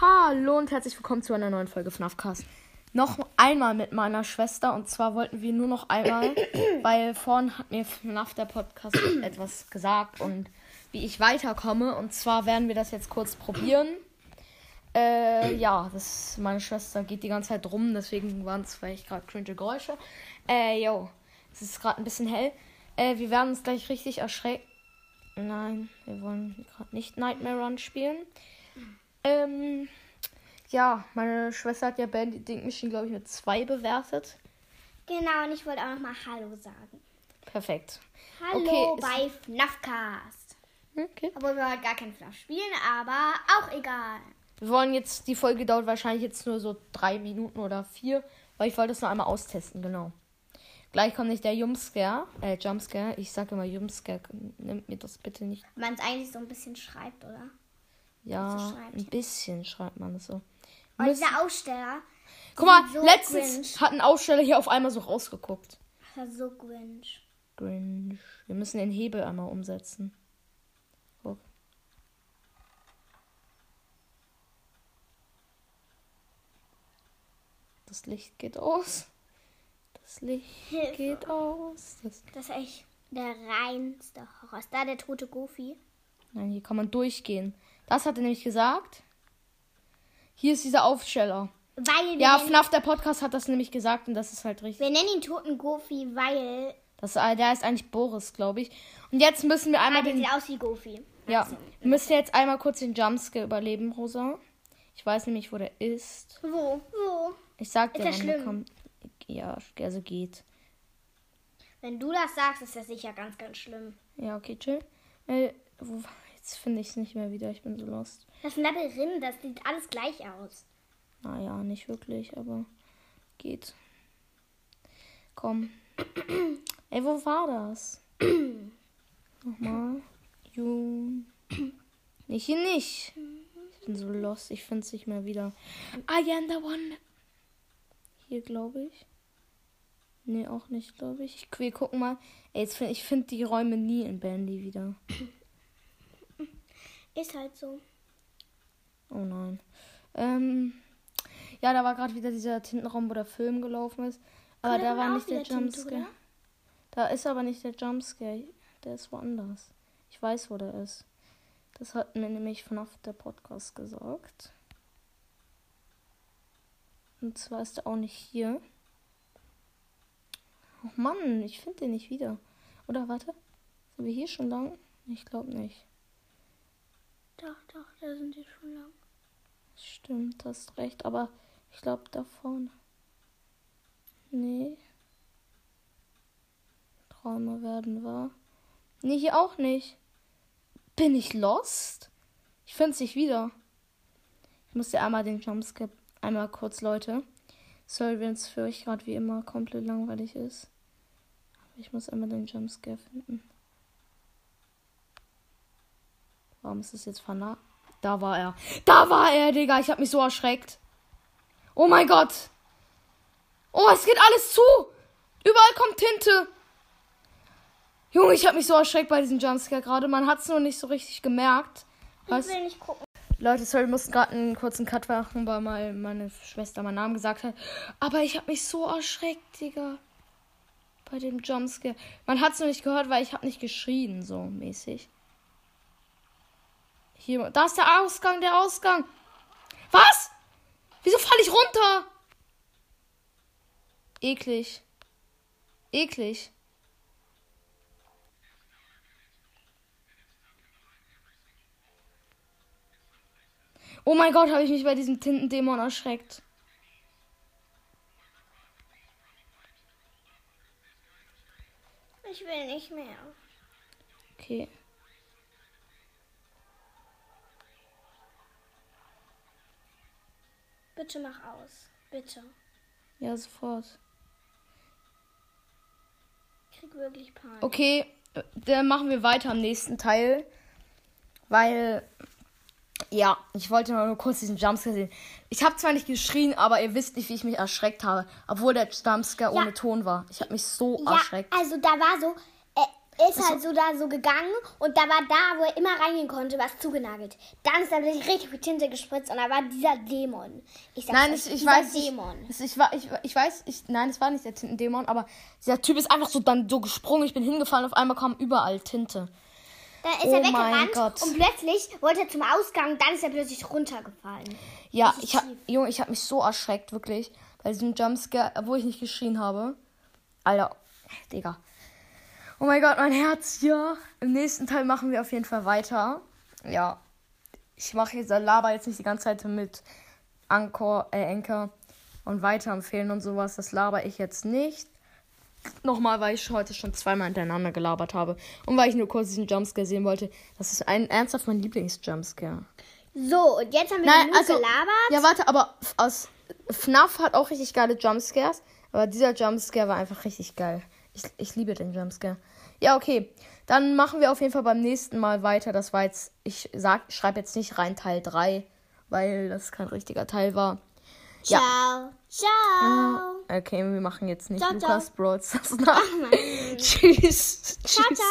Hallo und herzlich willkommen zu einer neuen Folge FNAFcast. Noch einmal mit meiner Schwester und zwar wollten wir nur noch einmal, weil vorhin hat mir FNAF der Podcast etwas gesagt und wie ich weiterkomme und zwar werden wir das jetzt kurz probieren. Äh, ja, das, meine Schwester geht die ganze Zeit rum, deswegen waren es vielleicht gerade cringe Geräusche. Äh, yo, es ist gerade ein bisschen hell. Äh, wir werden uns gleich richtig erschrecken. Nein, wir wollen gerade nicht Nightmare Run spielen. Ähm, ja, meine Schwester hat ja Bandit Machine, glaube ich, mit zwei bewertet. Genau, und ich wollte auch nochmal Hallo sagen. Perfekt. Hallo Okay, bei FNAFcast. Okay. Obwohl wir heute gar kein FNAF spielen, aber auch egal. Wir wollen jetzt, die Folge dauert wahrscheinlich jetzt nur so drei Minuten oder vier, weil ich wollte es noch einmal austesten, genau. Gleich kommt nicht der Jumpscare, äh, Jumpscare. Ich sage immer Jumpscare. Nimmt mir das bitte nicht. Man es eigentlich so ein bisschen schreibt, oder? Ja, So ein bisschen schreibt man es so. Und Müssen- dieser Aussteller, Guck mal, so letztens cringe. hat ein Aussteller hier auf einmal so rausgeguckt. das so Grinch. Grinch. Wir müssen den Hebel einmal umsetzen. Guck. Das Licht geht aus. Das Licht Hilfe. geht aus. Das Das ist echt der reinste Horror. Ist da der tote Goofy? Nein, hier kann man durchgehen. Das hat er nämlich gesagt. Hier ist dieser Aufsteller. Weil Ja, FNAF, der Podcast, hat das nämlich gesagt und das ist halt richtig. wir nennen ihn toten Goofy, weil Das, äh, der ist eigentlich Boris, glaube ich. Und jetzt müssen wir einmal ah, der den sieht aus wie Goofy. Ja, wir müssen jetzt einmal kurz den Jumpscare überleben, Rosa. Ich weiß nämlich, wo der ist. Wo? Wo? Ich sag dir, Ist wann der kommt. Ja, also geht. Wenn du das sagst, ist das sicher ganz, ganz schlimm. Ja, okay, chill. Äh, wo, jetzt finde ich es nicht mehr wieder. Ich bin so lost. Das Labyrinth, das sieht alles gleich aus. Naja, nicht wirklich, aber geht. Komm. Ey, wo war das? Nochmal. Ju. Nicht hier nicht. Ich bin so lost. Ich finde es nicht mehr wieder. I am the one. Hier, glaube ich. Nee, auch nicht, glaube ich. ich. Wir gucken mal. Ey, jetzt find, ich finde die Räume nie in Bandy wieder. Ist halt so. Oh nein. Ähm, ja, da war gerade wieder dieser Tintenraum, wo der Film gelaufen ist. Aber da war nicht der Tinte, Jumpscare. Da ist aber nicht der Jumpscare. Der ist woanders. Ich weiß, wo der ist. Das hat mir nämlich von auf der Podcast gesagt. Und zwar ist er auch nicht hier. Oh Mann, ich finde den nicht wieder. Oder warte. Sind wir hier schon lang? Ich glaube nicht. Doch, doch, da sind die schon lang. Stimmt, hast recht, aber ich glaube da vorne. Nee. Träume werden wahr. Nee, hier auch nicht. Bin ich lost? Ich finde es nicht wieder. Ich muss dir einmal den Jumpscare. Einmal kurz, Leute. Sorry, wenn es für euch gerade wie immer komplett langweilig ist. Aber ich muss einmal den Jumpscare finden. Warum ist es jetzt vernah? Da war er. Da war er, Digga. Ich hab mich so erschreckt. Oh mein Gott. Oh, es geht alles zu. Überall kommt Tinte. Junge, ich hab mich so erschreckt bei diesem Jumpscare gerade. Man hat's nur nicht so richtig gemerkt. Was? Ich will nicht gucken. Leute, sorry, wir mussten gerade einen kurzen Cut machen, weil mal meine Schwester meinen Namen gesagt hat. Aber ich hab mich so erschreckt, Digga. Bei dem Jumpscare. Man hat's nur nicht gehört, weil ich hab nicht geschrien, so mäßig. Hier, da ist der Ausgang, der Ausgang. Was? Wieso falle ich runter? Eklig. Eklig. Oh mein Gott, habe ich mich bei diesem Tintendämon erschreckt. Ich will nicht mehr. Okay. Bitte mach aus. Bitte. Ja, sofort. Ich krieg wirklich Panik. Okay, dann machen wir weiter am nächsten Teil. Weil, ja, ich wollte nur kurz diesen Jumpscare sehen. Ich habe zwar nicht geschrien, aber ihr wisst nicht, wie ich mich erschreckt habe. Obwohl der Jumpscare Ja. ohne Ton war. Ich habe mich so Ja, erschreckt. also da war so, ist halt so da so gegangen und da war da, wo er immer reingehen konnte, was zugenagelt. Dann ist da plötzlich richtig viel Tinte gespritzt und da war dieser Dämon. Ich sag's Nein, euch, ich, ich weiß. Dämon. Ich, ich, ich, ich weiß, ich, nein, es war nicht der Tintendämon, aber dieser Typ ist einfach so dann so gesprungen. Ich bin hingefallen, auf einmal kam überall Tinte. Dann ist Oh er mein weggerannt Gott. und plötzlich wollte er zum Ausgang, dann ist er plötzlich runtergefallen. Ja, ich hab. Junge, ich hab mich so erschreckt, wirklich. Bei diesem Jumpscare, obwohl ich nicht geschrien habe. Alter, Digga. Oh mein Gott, mein Herz, ja. Im nächsten Teil machen wir auf jeden Fall weiter. Ja. Ich mache jetzt, laber jetzt nicht die ganze Zeit mit Anchor, äh, Anchor und weiterempfehlen und sowas. Das laber ich jetzt nicht. Nochmal, weil ich heute schon zweimal hintereinander gelabert habe. Und weil ich nur kurz diesen Jumpscare sehen wollte. Das ist ein ernsthaft mein Lieblings-Jumpscare. So, und jetzt haben wir Nein, genug also. gelabert. Ja, warte, aber aus FNAF hat auch richtig geile Jumpscares. Aber dieser Jumpscare war einfach richtig geil. Ich, ich liebe den Jumpscare. Ja, okay. Dann machen wir auf jeden Fall beim nächsten Mal weiter. Das war jetzt, ich sag, schreibe jetzt nicht rein Teil 3, weil das kein richtiger Teil war. Ciao. Ciao. Okay, wir machen jetzt nicht Ciao, ciao. Lukas Brawls. Tschüss. Tschüss. Ciao, ciao.